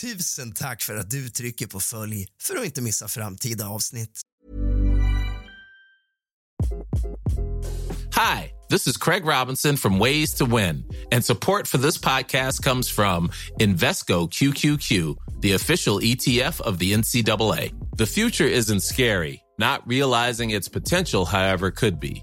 Tusen tack för att du trycker på följ för att inte missa framtida avsnitt. Hi, this is Craig Robinson from Ways to Win, and support for this podcast comes from Invesco QQQ, the official ETF of the NCAA. The future isn't scary. Not realizing its potential, however, could be.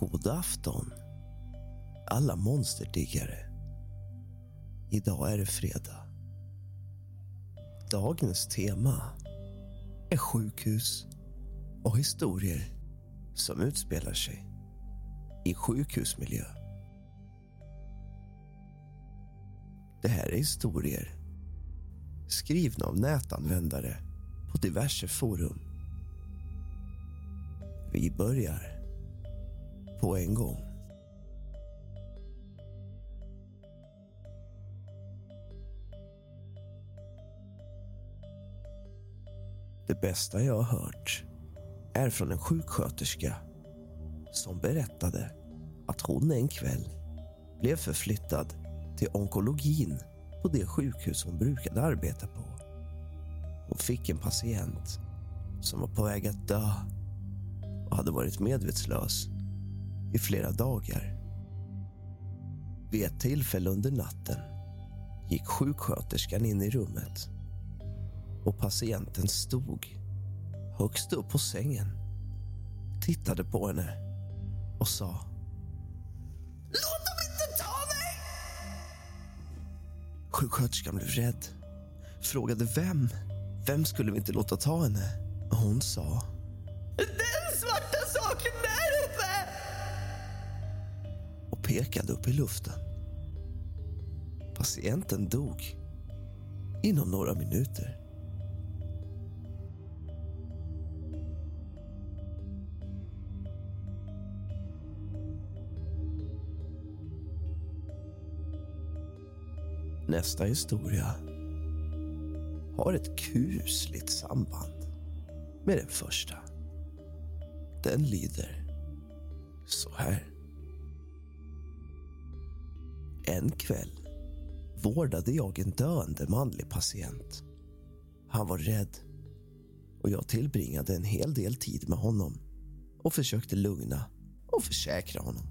God afton, alla monsterdiggare. Idag är det fredag. Dagens tema är sjukhus och historier som utspelar sig i sjukhusmiljö. Det här är historier skrivna av nätanvändare på diverse forum. Vi börjar på en gång. Det bästa jag har hört är från en sjuksköterska som berättade att hon en kväll blev förflyttad till onkologin på det sjukhus hon brukade arbeta på. Hon fick en patient som var på väg att dö och hade varit medvetslös i flera dagar. Vid ett tillfälle under natten gick sjuksköterskan in i rummet och patienten stod högst upp på sängen, tittade på henne och sa Låt dem inte ta mig! Sjuksköterskan blev rädd, frågade vem. Vem skulle vi inte låta ta henne? Och hon sa Den svarta saken där pekade upp i luften. Patienten dog inom några minuter. Nästa historia har ett kusligt samband med den första. Den lyder så här. En kväll vårdade jag en döende manlig patient. Han var rädd och jag tillbringade en hel del tid med honom och försökte lugna och försäkra honom.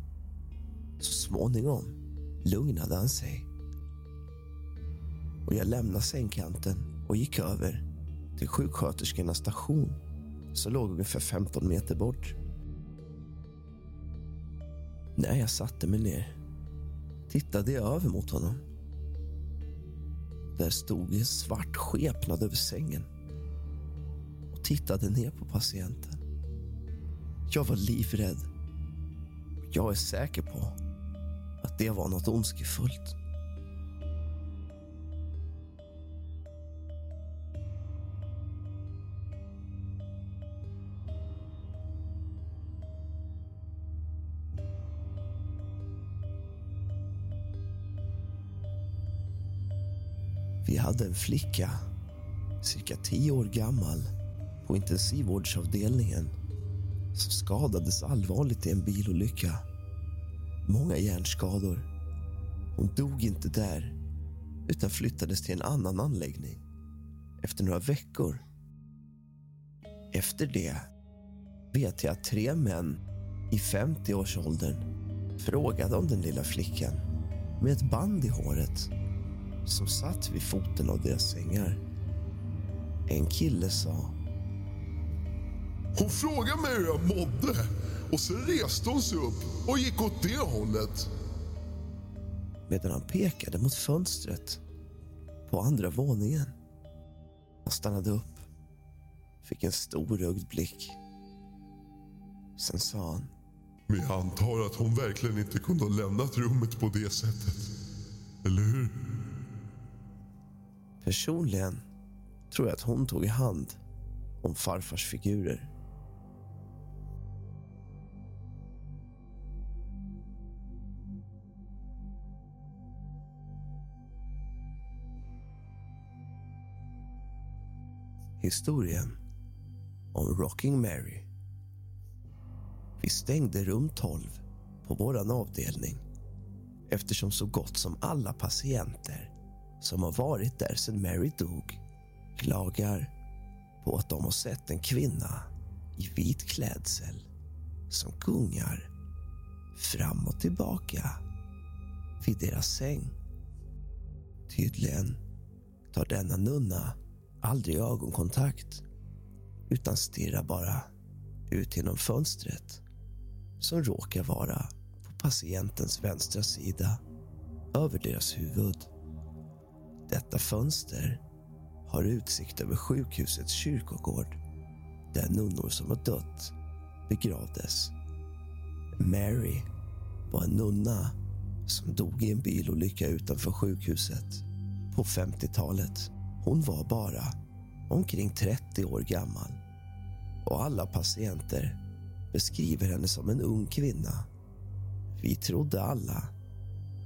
Så småningom lugnade han sig och jag lämnade sängkanten och gick över till sjuksköterskornas station som låg ungefär 15 meter bort. När jag satte mig ner tittade jag över mot honom. Där stod en svart skepnad över sängen och tittade ner på patienten. Jag var livrädd. Jag är säker på att det var något ondskefullt. Vi hade en flicka, cirka tio år gammal, på intensivvårdsavdelningen som skadades allvarligt i en bilolycka. Många hjärnskador. Hon dog inte där utan flyttades till en annan anläggning efter några veckor. Efter det vet jag att tre män i 50-årsåldern frågade om den lilla flickan med ett band i håret som satt vid foten av deras sängar. En kille sa... Hon frågade mig hur jag mådde och sen reste hon sig upp och gick åt det hållet. Medan han pekade mot fönstret på andra våningen. Han stannade upp, fick en storögd blick. Sen sa han. Men jag antar att hon verkligen inte kunde ha lämnat rummet på det sättet. Eller hur? Personligen tror jag att hon tog i hand om farfars figurer. Historien om Rocking Mary. Vi stängde rum 12 på vår avdelning eftersom så gott som alla patienter som har varit där sedan Mary dog klagar på att de har sett en kvinna i vit klädsel som gungar fram och tillbaka vid deras säng. Tydligen tar denna nunna aldrig ögonkontakt utan stirrar bara ut genom fönstret som råkar vara på patientens vänstra sida över deras huvud. Detta fönster har utsikt över sjukhusets kyrkogård där nunnor som har dött begravdes. Mary var en nunna som dog i en bilolycka utanför sjukhuset på 50-talet. Hon var bara omkring 30 år gammal och alla patienter beskriver henne som en ung kvinna. Vi trodde alla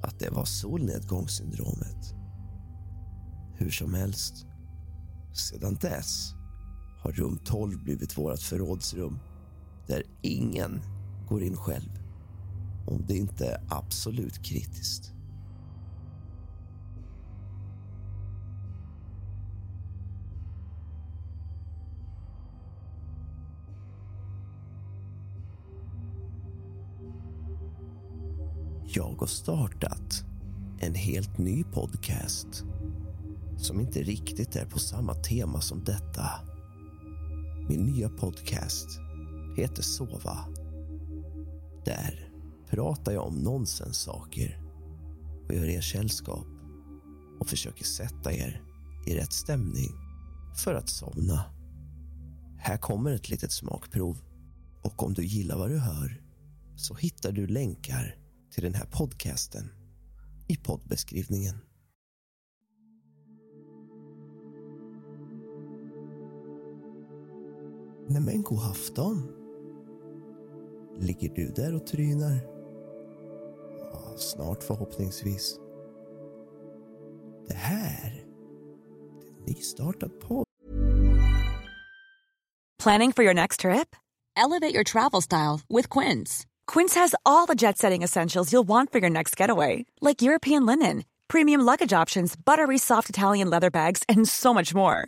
att det var solnedgångssyndromet. Hur som helst, sedan dess har rum 12 blivit vårt förrådsrum där ingen går in själv om det inte är absolut kritiskt. Jag har startat en helt ny podcast som inte riktigt är på samma tema som detta. Min nya podcast heter Sova. Där pratar jag om nonsenssaker och gör er sällskap och försöker sätta er i rätt stämning för att somna. Här kommer ett litet smakprov och om du gillar vad du hör så hittar du länkar till den här podcasten i poddbeskrivningen. Nej men god afton. Ligger du där och trynar? Ja, snart förhoppningsvis. Det här Det är en nystartad podd. Planning for your next trip? Elevate your travel style with Quince. Quince has all the jet setting essentials you'll want for your next getaway, like European linen, premium luggage options, buttery soft Italian leather bags, and so much more.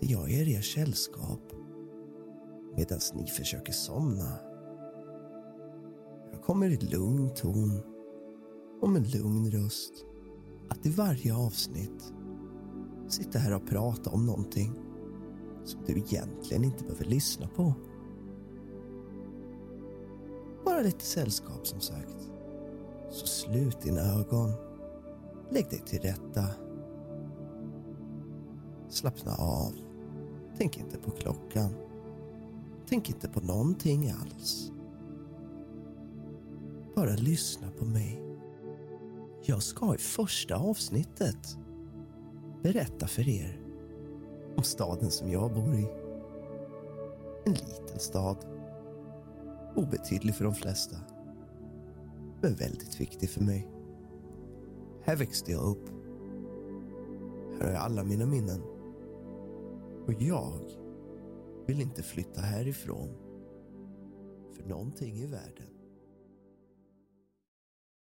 Jag är er sällskap medan ni försöker somna. Jag kommer i lugn ton och med lugn röst att i varje avsnitt sitta här och prata om någonting som du egentligen inte behöver lyssna på. Bara lite sällskap som sagt. Så slut dina ögon. Lägg dig till rätta. Slappna av. Tänk inte på klockan. Tänk inte på någonting alls. Bara lyssna på mig. Jag ska i första avsnittet berätta för er om staden som jag bor i. En liten stad. Obetydlig för de flesta. Men väldigt viktig för mig. Här växte jag upp. Här har jag alla mina minnen. Och jag vill inte flytta härifrån för någonting i världen.